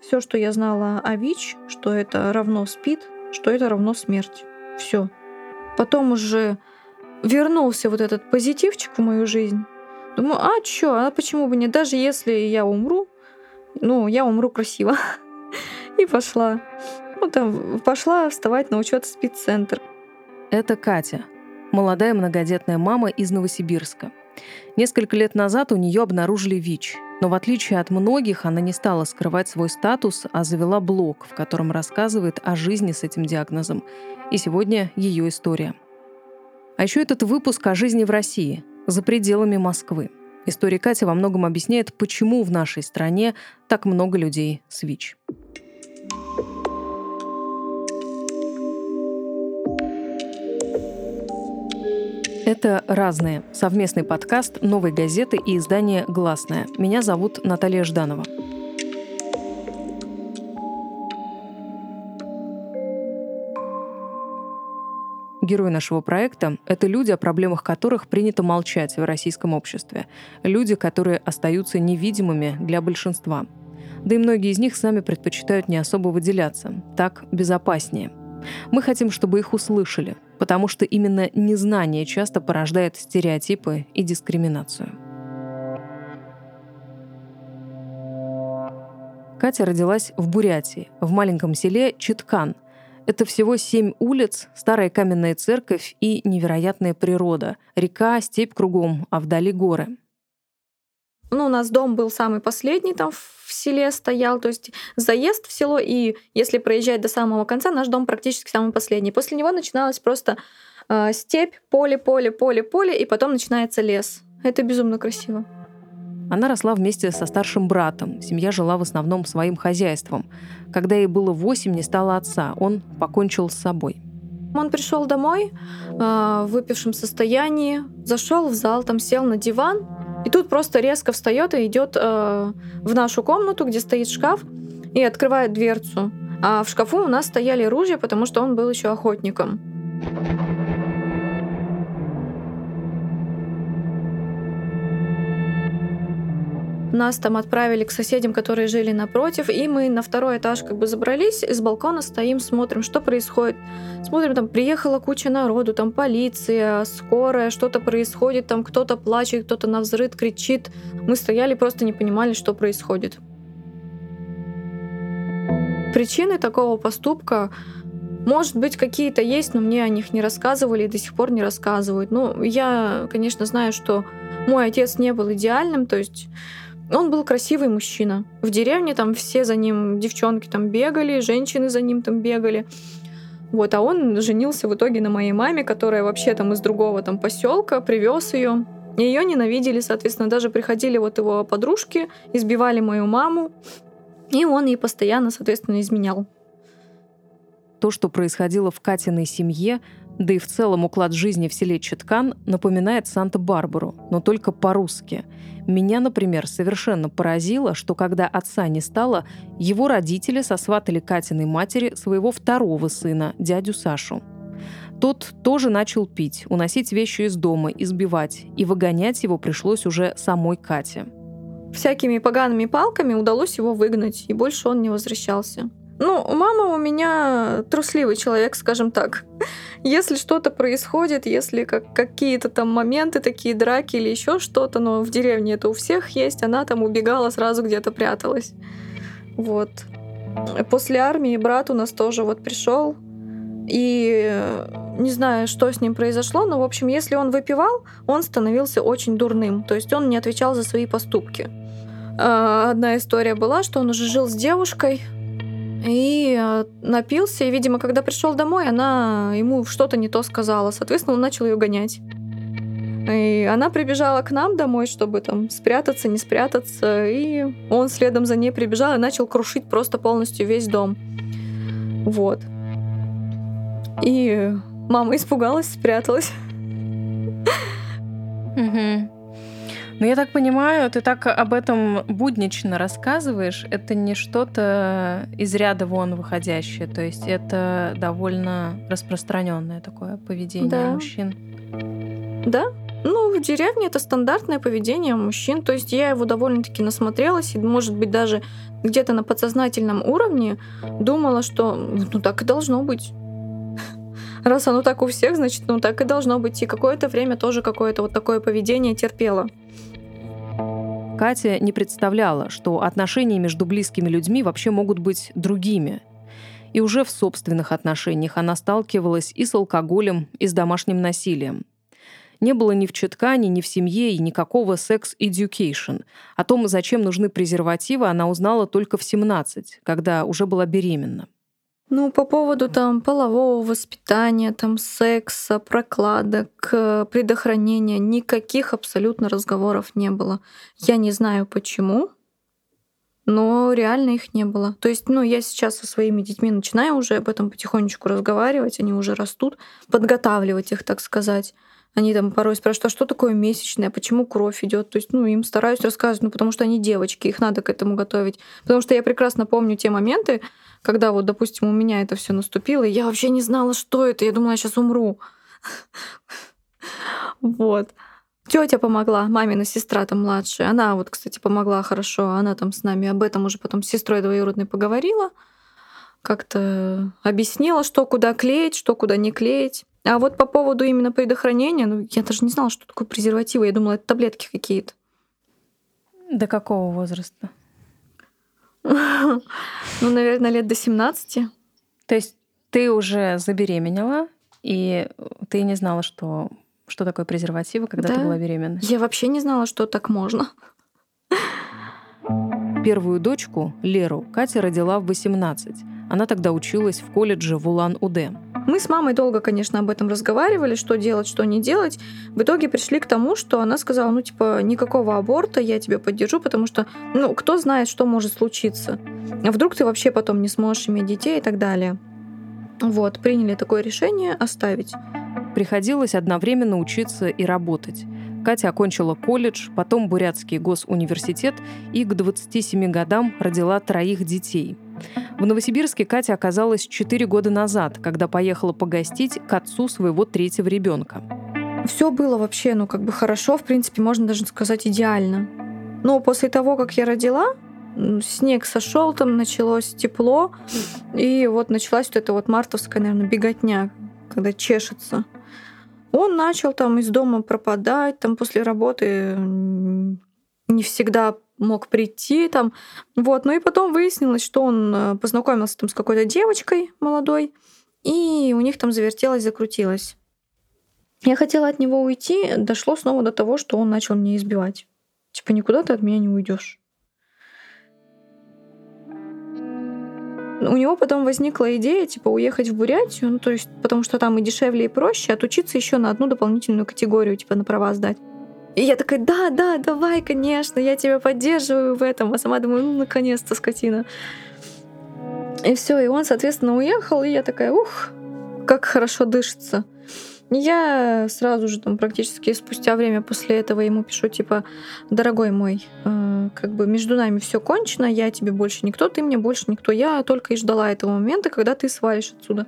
Все, что я знала о ВИЧ, что это равно СПИД, что это равно смерть. Все. Потом уже вернулся вот этот позитивчик в мою жизнь. Думаю, а чё, а почему бы нет? Даже если я умру, ну, я умру красиво. И пошла. Ну, там, пошла вставать на учет в спеццентр. Это Катя, молодая многодетная мама из Новосибирска. Несколько лет назад у нее обнаружили ВИЧ, но в отличие от многих, она не стала скрывать свой статус, а завела блог, в котором рассказывает о жизни с этим диагнозом. И сегодня ее история. А еще этот выпуск о жизни в России, за пределами Москвы. История Кати во многом объясняет, почему в нашей стране так много людей с ВИЧ. Это «Разные» — совместный подкаст «Новой газеты» и издания «Гласная». Меня зовут Наталья Жданова. Герои нашего проекта — это люди, о проблемах которых принято молчать в российском обществе. Люди, которые остаются невидимыми для большинства. Да и многие из них сами предпочитают не особо выделяться. Так безопаснее. Мы хотим, чтобы их услышали — потому что именно незнание часто порождает стереотипы и дискриминацию. Катя родилась в Бурятии, в маленьком селе Читкан. Это всего семь улиц, старая каменная церковь и невероятная природа. Река, степь кругом, а вдали горы. Ну, у нас дом был самый последний там в селе стоял, то есть заезд в село, и если проезжать до самого конца, наш дом практически самый последний. После него начиналась просто э, степь, поле, поле, поле, поле, и потом начинается лес. Это безумно красиво. Она росла вместе со старшим братом. Семья жила в основном своим хозяйством. Когда ей было восемь, не стало отца. Он покончил с собой. Он пришел домой э, в выпившем состоянии, зашел в зал, там сел на диван, и тут просто резко встает и идет э, в нашу комнату, где стоит шкаф, и открывает дверцу. А в шкафу у нас стояли ружья, потому что он был еще охотником. Нас там отправили к соседям, которые жили напротив, и мы на второй этаж как бы забрались, с балкона стоим, смотрим, что происходит. Смотрим, там приехала куча народу, там полиция, скорая, что-то происходит, там кто-то плачет, кто-то на взрыв кричит. Мы стояли, просто не понимали, что происходит. Причины такого поступка может быть, какие-то есть, но мне о них не рассказывали и до сих пор не рассказывают. Ну, я, конечно, знаю, что мой отец не был идеальным, то есть он был красивый мужчина. В деревне там все за ним, девчонки там бегали, женщины за ним там бегали. Вот, а он женился в итоге на моей маме, которая вообще там из другого там поселка, привез ее. Ее ненавидели, соответственно, даже приходили вот его подружки, избивали мою маму, и он ей постоянно, соответственно, изменял. То, что происходило в Катиной семье, да и в целом уклад жизни в селе Читкан напоминает Санта-Барбару, но только по-русски. Меня, например, совершенно поразило, что когда отца не стало, его родители сосватали Катиной матери своего второго сына, дядю Сашу. Тот тоже начал пить, уносить вещи из дома, избивать, и выгонять его пришлось уже самой Кате. Всякими погаными палками удалось его выгнать, и больше он не возвращался. Ну, мама у меня трусливый человек, скажем так. Если что-то происходит, если как, какие-то там моменты, такие драки или еще что-то, но в деревне это у всех есть, она там убегала, сразу где-то пряталась. Вот. После армии брат у нас тоже вот пришел, и не знаю, что с ним произошло, но, в общем, если он выпивал, он становился очень дурным. То есть он не отвечал за свои поступки. А, одна история была, что он уже жил с девушкой, и э, напился, и, видимо, когда пришел домой, она ему что-то не то сказала. Соответственно, он начал ее гонять. И она прибежала к нам домой, чтобы там спрятаться, не спрятаться. И он следом за ней прибежал и начал крушить просто полностью весь дом. Вот. И мама испугалась, спряталась. Угу. Ну, я так понимаю, ты так об этом буднично рассказываешь. Это не что-то из ряда вон выходящее. То есть это довольно распространенное такое поведение да. мужчин. Да, Ну, в деревне это стандартное поведение мужчин. То есть я его довольно-таки насмотрелась, и, может быть, даже где-то на подсознательном уровне думала, что ну так и должно быть. Раз оно так у всех, значит, ну так и должно быть. И какое-то время тоже какое-то вот такое поведение терпела. Катя не представляла, что отношения между близкими людьми вообще могут быть другими. И уже в собственных отношениях она сталкивалась и с алкоголем, и с домашним насилием. Не было ни в Читкане, ни в семье и никакого секс-education. О том, зачем нужны презервативы, она узнала только в 17, когда уже была беременна. Ну, по поводу там полового воспитания, там секса, прокладок, предохранения, никаких абсолютно разговоров не было. Я не знаю почему, но реально их не было. То есть, ну, я сейчас со своими детьми начинаю уже об этом потихонечку разговаривать, они уже растут, подготавливать их, так сказать. Они там порой спрашивают, а что такое месячное, почему кровь идет. То есть, ну, им стараюсь рассказывать, ну, потому что они девочки, их надо к этому готовить. Потому что я прекрасно помню те моменты, когда вот, допустим, у меня это все наступило, и я вообще не знала, что это. Я думала, я сейчас умру. Вот. Тетя помогла, мамина сестра там младшая. Она вот, кстати, помогла хорошо. Она там с нами об этом уже потом с сестрой двоюродной поговорила. Как-то объяснила, что куда клеить, что куда не клеить. А вот по поводу именно предохранения, ну, я даже не знала, что такое презервативы. Я думала, это таблетки какие-то. До какого возраста? Ну, наверное, лет до 17. То есть ты уже забеременела, и ты не знала, что, что такое презервативы, когда да. ты была беременна? Я вообще не знала, что так можно. Первую дочку, Леру, Катя родила в 18. Она тогда училась в колледже в Улан-Удэ. Мы с мамой долго, конечно, об этом разговаривали, что делать, что не делать. В итоге пришли к тому, что она сказала, ну, типа, никакого аборта, я тебя поддержу, потому что, ну, кто знает, что может случиться. А вдруг ты вообще потом не сможешь иметь детей и так далее. Вот, приняли такое решение оставить. Приходилось одновременно учиться и работать. Катя окончила колледж, потом Бурятский госуниверситет и к 27 годам родила троих детей – в Новосибирске Катя оказалась 4 года назад, когда поехала погостить к отцу своего третьего ребенка. Все было вообще, ну, как бы хорошо, в принципе, можно даже сказать идеально. Но после того, как я родила, снег сошел, там началось тепло, и вот началась вот эта вот мартовская, наверное, беготня, когда чешется. Он начал там из дома пропадать, там после работы не всегда мог прийти там. Вот. Ну и потом выяснилось, что он э, познакомился там с какой-то девочкой молодой, и у них там завертелось, закрутилось. Я хотела от него уйти, дошло снова до того, что он начал меня избивать. Типа, никуда ты от меня не уйдешь. У него потом возникла идея, типа, уехать в Бурятию, ну, то есть, потому что там и дешевле, и проще, отучиться еще на одну дополнительную категорию, типа, на права сдать. И я такая, да, да, давай, конечно, я тебя поддерживаю в этом. А сама думаю, ну, наконец-то, скотина. И все, и он, соответственно, уехал, и я такая, ух, как хорошо дышится. Я сразу же там практически спустя время после этого ему пишу, типа, дорогой мой, э, как бы между нами все кончено, я тебе больше никто, ты мне больше никто. Я только и ждала этого момента, когда ты свалишь отсюда.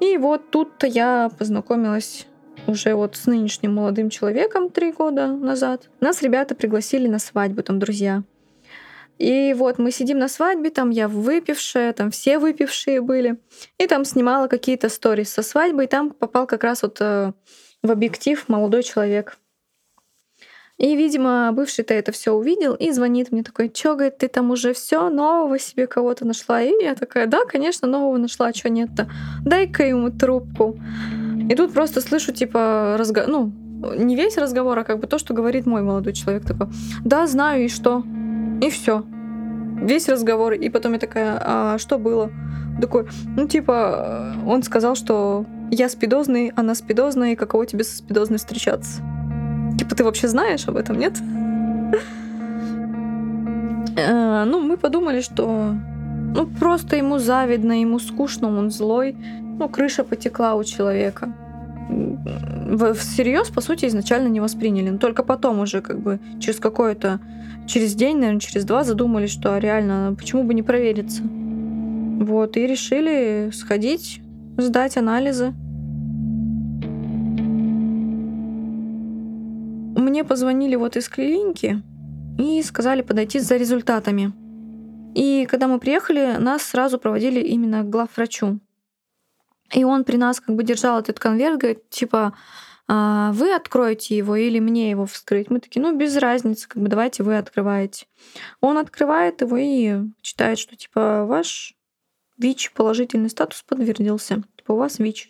И вот тут-то я познакомилась уже вот с нынешним молодым человеком три года назад. Нас ребята пригласили на свадьбу, там друзья. И вот мы сидим на свадьбе, там я выпившая, там все выпившие были. И там снимала какие-то сторис со свадьбы, и там попал как раз вот э, в объектив молодой человек. И, видимо, бывший-то это все увидел и звонит мне такой, чё, говорит, ты там уже все нового себе кого-то нашла? И я такая, да, конечно, нового нашла, а что нет-то? Дай-ка ему трубку. И тут просто слышу, типа, разго... ну, не весь разговор, а как бы то, что говорит мой молодой человек, такой, да, знаю, и что? И все. Весь разговор. И потом я такая, а что было? Такой, ну, типа, он сказал, что я спидозный, она спидозная, и каково тебе со спидозной встречаться? Типа, ты вообще знаешь об этом, нет? Э, ну, мы подумали, что ну, просто ему завидно, ему скучно, он злой. Ну, крыша потекла у человека всерьез, по сути, изначально не восприняли. Но только потом уже как бы через какое-то, через день, наверное, через два задумались, что реально, почему бы не провериться. Вот, и решили сходить, сдать анализы. мне позвонили вот из клиники и сказали подойти за результатами. И когда мы приехали, нас сразу проводили именно к главврачу. И он при нас как бы держал этот конверт, говорит, типа, «А вы откроете его или мне его вскрыть? Мы такие, ну, без разницы, как бы давайте вы открываете. Он открывает его и читает, что типа ваш ВИЧ положительный статус подтвердился. Типа у вас ВИЧ.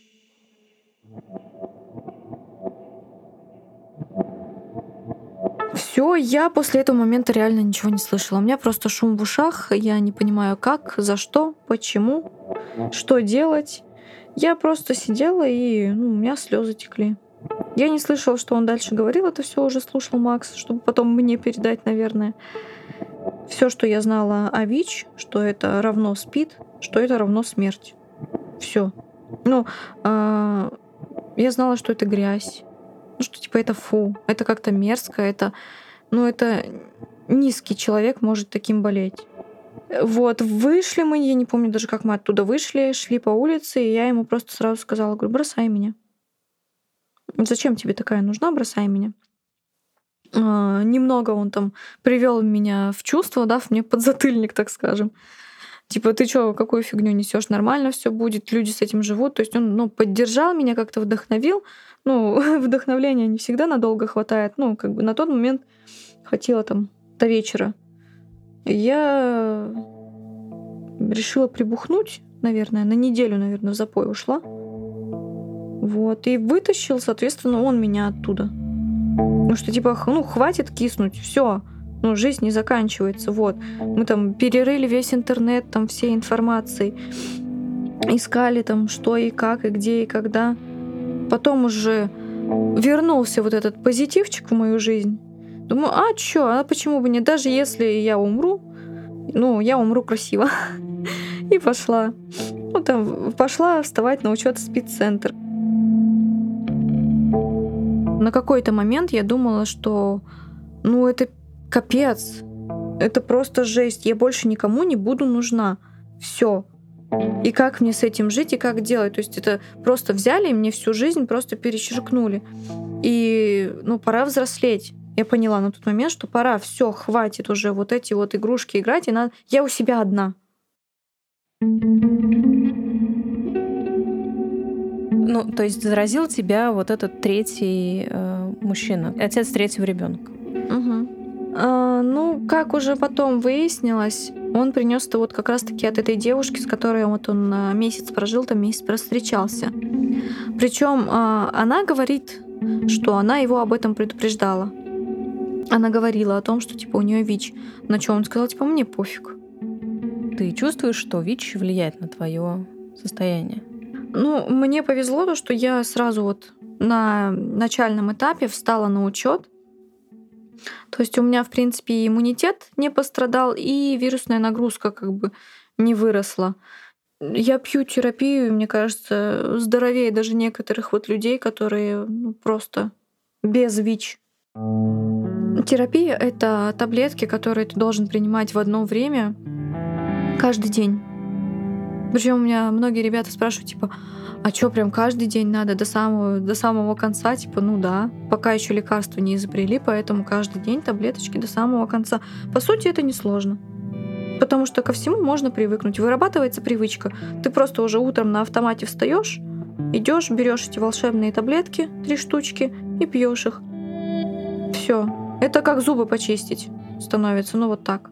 Все, я после этого момента реально ничего не слышала. У меня просто шум в ушах, я не понимаю как, за что, почему, что делать. Я просто сидела и ну, у меня слезы текли. Я не слышала, что он дальше говорил, это все уже слушал Макс, чтобы потом мне передать, наверное. Все, что я знала о ВИЧ, что это равно СПИД, что это равно смерть. Все. Ну, э, я знала, что это грязь. Ну, что типа это фу, это как-то мерзко, это, ну, это низкий человек может таким болеть. Вот, вышли мы, я не помню даже, как мы оттуда вышли, шли по улице, и я ему просто сразу сказала, говорю, бросай меня. Зачем тебе такая нужна, бросай меня. А, немного он там привел меня в чувство, дав мне подзатыльник, так скажем. Типа, ты что, какую фигню несешь? Нормально все будет, люди с этим живут. То есть он ну, поддержал меня, как-то вдохновил. Ну, вдохновления не всегда надолго хватает. Ну, как бы на тот момент хватило там до вечера. Я решила прибухнуть, наверное, на неделю, наверное, в запой ушла. Вот. И вытащил, соответственно, он меня оттуда. Ну что, типа, ну, хватит киснуть, все. Ну, жизнь не заканчивается. Вот. Мы там перерыли весь интернет, там все информации. Искали там, что и как, и где, и когда. Потом уже вернулся вот этот позитивчик в мою жизнь. Думаю, а чё, а почему бы не? Даже если я умру, ну, я умру красиво. И пошла. Ну, там, пошла вставать на учет в спеццентр. На какой-то момент я думала, что ну это капец, это просто жесть, я больше никому не буду нужна. Все. И как мне с этим жить и как делать? То есть это просто взяли и мне всю жизнь просто перечеркнули. И ну пора взрослеть. Я поняла на тот момент, что пора, все, хватит уже вот эти вот игрушки играть, и надо... я у себя одна. Ну, то есть заразил тебя вот этот третий э, мужчина, отец третьего ребенка. Угу. А, ну, как уже потом выяснилось, он принес это вот как раз-таки от этой девушки, с которой вот он э, месяц прожил, там месяц встречался. Причем а, она говорит, что она его об этом предупреждала. Она говорила о том, что типа у нее ВИЧ. На чем он сказал, типа, мне пофиг. Ты чувствуешь, что ВИЧ влияет на твое состояние? Ну, мне повезло то, что я сразу вот на начальном этапе встала на учет. То есть у меня, в принципе, иммунитет не пострадал, и вирусная нагрузка как бы не выросла. Я пью терапию, и мне кажется, здоровее даже некоторых вот людей, которые ну, просто без ВИЧ. Терапия — это таблетки, которые ты должен принимать в одно время каждый день. Причем у меня многие ребята спрашивают, типа, а что, прям каждый день надо до самого, до самого конца? Типа, ну да, пока еще лекарства не изобрели, поэтому каждый день таблеточки до самого конца. По сути, это несложно. Потому что ко всему можно привыкнуть. Вырабатывается привычка. Ты просто уже утром на автомате встаешь, идешь, берешь эти волшебные таблетки, три штучки, и пьешь их. Все. Это как зубы почистить становится, ну вот так.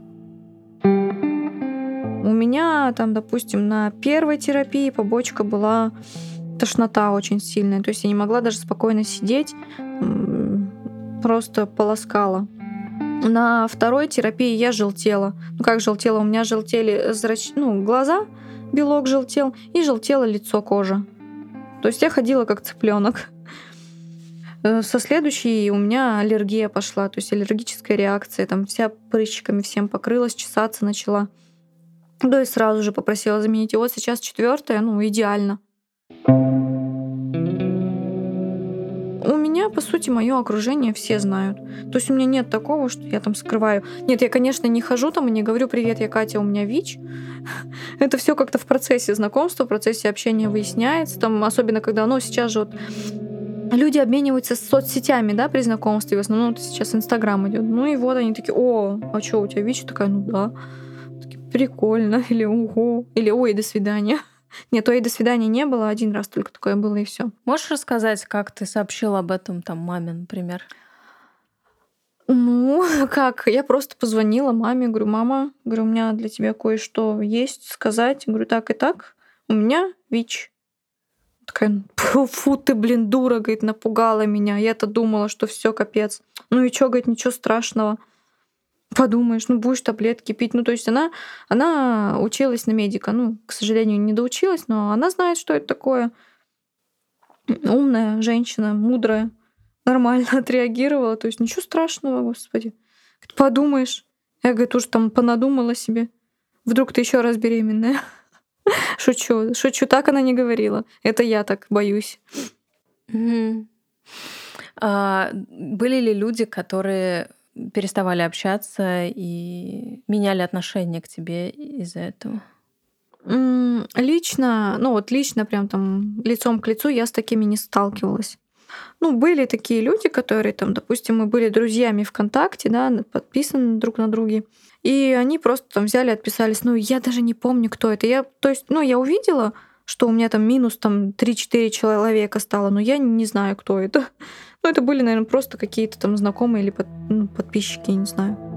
У меня там, допустим, на первой терапии побочка была тошнота очень сильная. То есть я не могла даже спокойно сидеть, просто полоскала. На второй терапии я желтела. Ну как желтела? У меня желтели зрач... ну, глаза, белок желтел, и желтело лицо, кожа. То есть я ходила как цыпленок. Э, со следующей у меня аллергия пошла, то есть аллергическая реакция, там вся прыщиками всем покрылась, чесаться начала. Да и сразу же попросила заменить. И вот сейчас четвертая, ну, идеально. У меня, по сути, мое окружение все знают. То есть у меня нет такого, что я там скрываю. Нет, я, конечно, не хожу там и не говорю «Привет, я Катя, у меня ВИЧ». Это все как-то в процессе знакомства, в процессе общения выясняется. Там, особенно когда, ну, сейчас же вот люди обмениваются соцсетями, да, при знакомстве. В основном это сейчас Инстаграм идет. Ну и вот они такие, о, а что, у тебя ВИЧ? Такая, ну да. Такие, прикольно. Или ого. Или ой, до свидания. Нет, то и до свидания не было, один раз только такое было, и все. Можешь рассказать, как ты сообщила об этом там маме, например? Ну, как? Я просто позвонила маме, говорю, мама, говорю, у меня для тебя кое-что есть сказать. Говорю, так и так, у меня ВИЧ. Такая, фу, ты, блин, дура, говорит, напугала меня. Я-то думала, что все капец. Ну и чё, говорит, ничего страшного. Подумаешь, ну будешь таблетки пить. Ну, то есть она, она училась на медика. Ну, к сожалению, не доучилась, но она знает, что это такое. Умная женщина, мудрая, нормально отреагировала. То есть ничего страшного, господи. Подумаешь. Я, говорит, уж там понадумала себе. Вдруг ты еще раз беременная. Шучу, шучу, так она не говорила. Это я так боюсь. А, были ли люди, которые переставали общаться и меняли отношение к тебе из-за этого? Лично, ну вот лично прям там лицом к лицу я с такими не сталкивалась. Ну, были такие люди, которые там, допустим, мы были друзьями ВКонтакте, да, подписаны друг на друге. И они просто там взяли, отписались. Ну, я даже не помню, кто это. Я, то есть, ну, я увидела, что у меня там минус там 3-4 человека стало, но я не знаю, кто это. Ну, это были, наверное, просто какие-то там знакомые или под, ну, подписчики, я не знаю.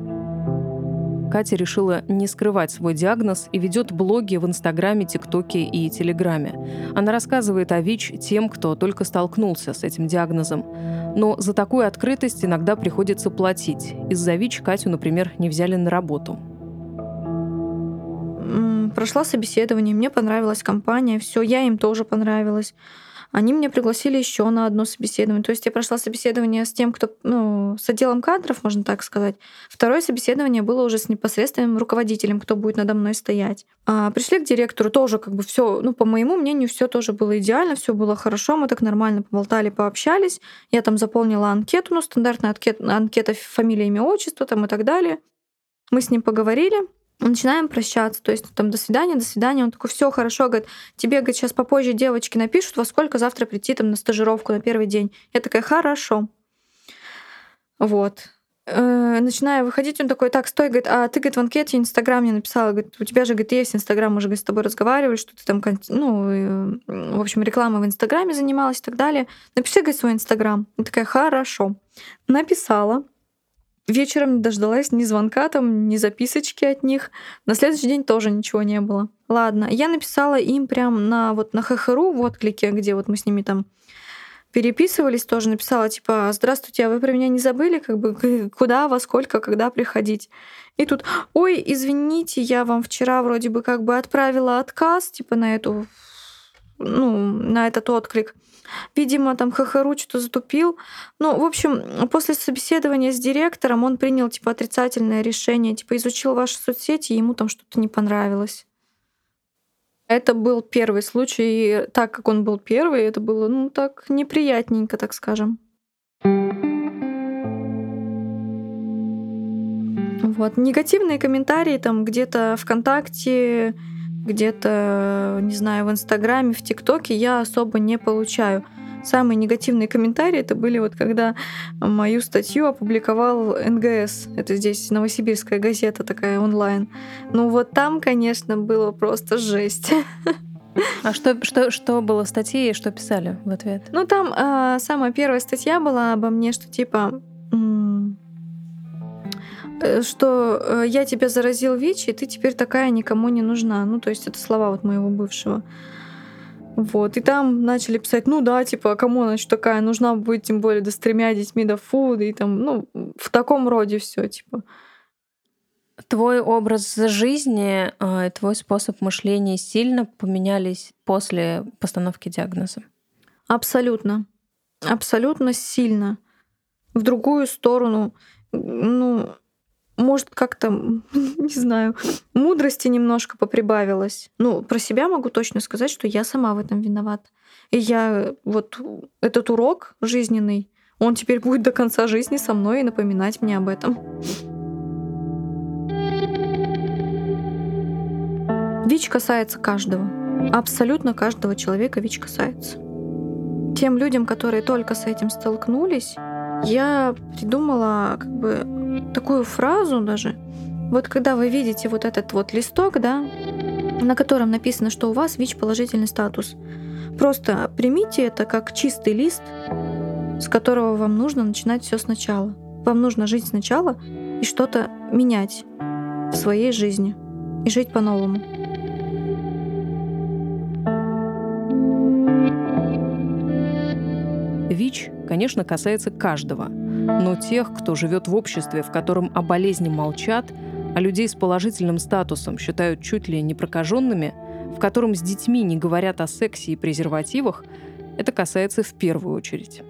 Катя решила не скрывать свой диагноз и ведет блоги в Инстаграме, ТикТоке и Телеграме. Она рассказывает о ВИЧ тем, кто только столкнулся с этим диагнозом. Но за такую открытость иногда приходится платить. Из-за ВИЧ Катю, например, не взяли на работу. Прошла собеседование, мне понравилась компания, все, я им тоже понравилась. Они меня пригласили еще на одно собеседование. То есть я прошла собеседование с тем, кто, ну, с отделом кадров, можно так сказать. Второе собеседование было уже с непосредственным руководителем, кто будет надо мной стоять. А пришли к директору, тоже как бы все, ну, по моему мнению, все тоже было идеально, все было хорошо, мы так нормально поболтали, пообщались. Я там заполнила анкету, ну, стандартная анкета, анкета фамилия, имя, отчество там и так далее. Мы с ним поговорили, начинаем прощаться, то есть там до свидания, до свидания. Он такой, все хорошо, говорит, тебе, говорит, сейчас попозже девочки напишут, во сколько завтра прийти там на стажировку на первый день. Я такая, хорошо. Вот. Э, начинаю выходить, он такой, так, стой, говорит, а ты, говорит, в анкете Инстаграм мне написала, говорит, у тебя же, говорит, есть Инстаграм, мы же, говорит, с тобой разговаривали, что ты там, ну, э, в общем, рекламой в Инстаграме занималась и так далее. Напиши, говорит, свой Инстаграм. Я такая, хорошо. Написала, Вечером не дождалась ни звонка там, ни записочки от них. На следующий день тоже ничего не было. Ладно, я написала им прям на вот на ХХРУ в отклике, где вот мы с ними там переписывались, тоже написала, типа, здравствуйте, а вы про меня не забыли, как бы, куда, во сколько, когда приходить? И тут, ой, извините, я вам вчера вроде бы как бы отправила отказ, типа, на эту, ну, на этот отклик. Видимо, там Хахару что-то затупил. Ну, в общем, после собеседования с директором он принял, типа, отрицательное решение. Типа, изучил ваши соцсети, и ему там что-то не понравилось. Это был первый случай, и так как он был первый, это было, ну, так неприятненько, так скажем. Вот. Негативные комментарии там где-то ВКонтакте, где-то, не знаю, в Инстаграме, в ТикТоке я особо не получаю. Самые негативные комментарии это были вот когда мою статью опубликовал НГС. Это здесь новосибирская газета такая онлайн. Ну вот там, конечно, было просто жесть. А что, что, что было в статье и что писали в ответ? Ну там э, самая первая статья была обо мне, что типа что э, я тебя заразил ВИЧ, и ты теперь такая никому не нужна. Ну, то есть это слова вот моего бывшего. Вот, и там начали писать, ну да, типа, кому она что такая нужна будет, тем более, да с тремя детьми, да фу, и там, ну, в таком роде все, типа. Твой образ жизни э, и твой способ мышления сильно поменялись после постановки диагноза? Абсолютно. Абсолютно сильно. В другую сторону. Ну, может, как-то, не знаю, мудрости немножко поприбавилось. Ну, про себя могу точно сказать, что я сама в этом виновата. И я вот этот урок жизненный, он теперь будет до конца жизни со мной и напоминать мне об этом. ВИЧ касается каждого. Абсолютно каждого человека ВИЧ касается. тем людям, которые только с этим столкнулись, я придумала как бы такую фразу даже. Вот когда вы видите вот этот вот листок, да, на котором написано, что у вас ВИЧ положительный статус, просто примите это как чистый лист, с которого вам нужно начинать все сначала. Вам нужно жить сначала и что-то менять в своей жизни и жить по-новому. ВИЧ, конечно, касается каждого, но тех, кто живет в обществе, в котором о болезни молчат, а людей с положительным статусом считают чуть ли не прокаженными, в котором с детьми не говорят о сексе и презервативах, это касается в первую очередь.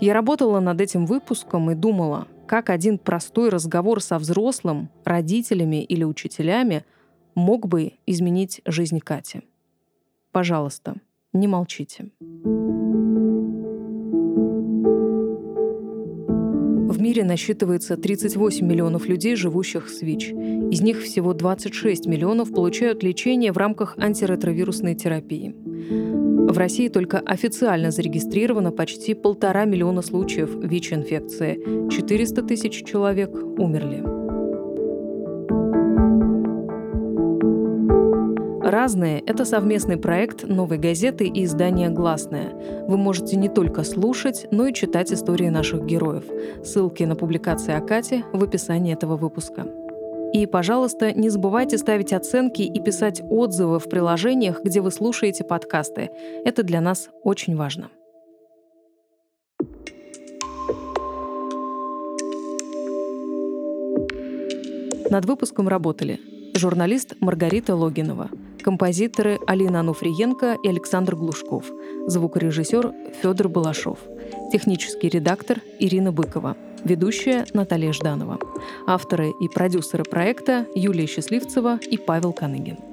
Я работала над этим выпуском и думала, как один простой разговор со взрослым, родителями или учителями мог бы изменить жизнь Кати. Пожалуйста, не молчите. Мире насчитывается 38 миллионов людей, живущих с ВИЧ. Из них всего 26 миллионов получают лечение в рамках антиретровирусной терапии. В России только официально зарегистрировано почти полтора миллиона случаев ВИЧ-инфекции. 400 тысяч человек умерли. «Разные» — это совместный проект «Новой газеты» и издания «Гласная». Вы можете не только слушать, но и читать истории наших героев. Ссылки на публикации о Кате в описании этого выпуска. И, пожалуйста, не забывайте ставить оценки и писать отзывы в приложениях, где вы слушаете подкасты. Это для нас очень важно. Над выпуском работали журналист Маргарита Логинова, композиторы Алина Ануфриенко и Александр Глушков, звукорежиссер Федор Балашов, технический редактор Ирина Быкова – Ведущая Наталья Жданова. Авторы и продюсеры проекта Юлия Счастливцева и Павел Каныгин.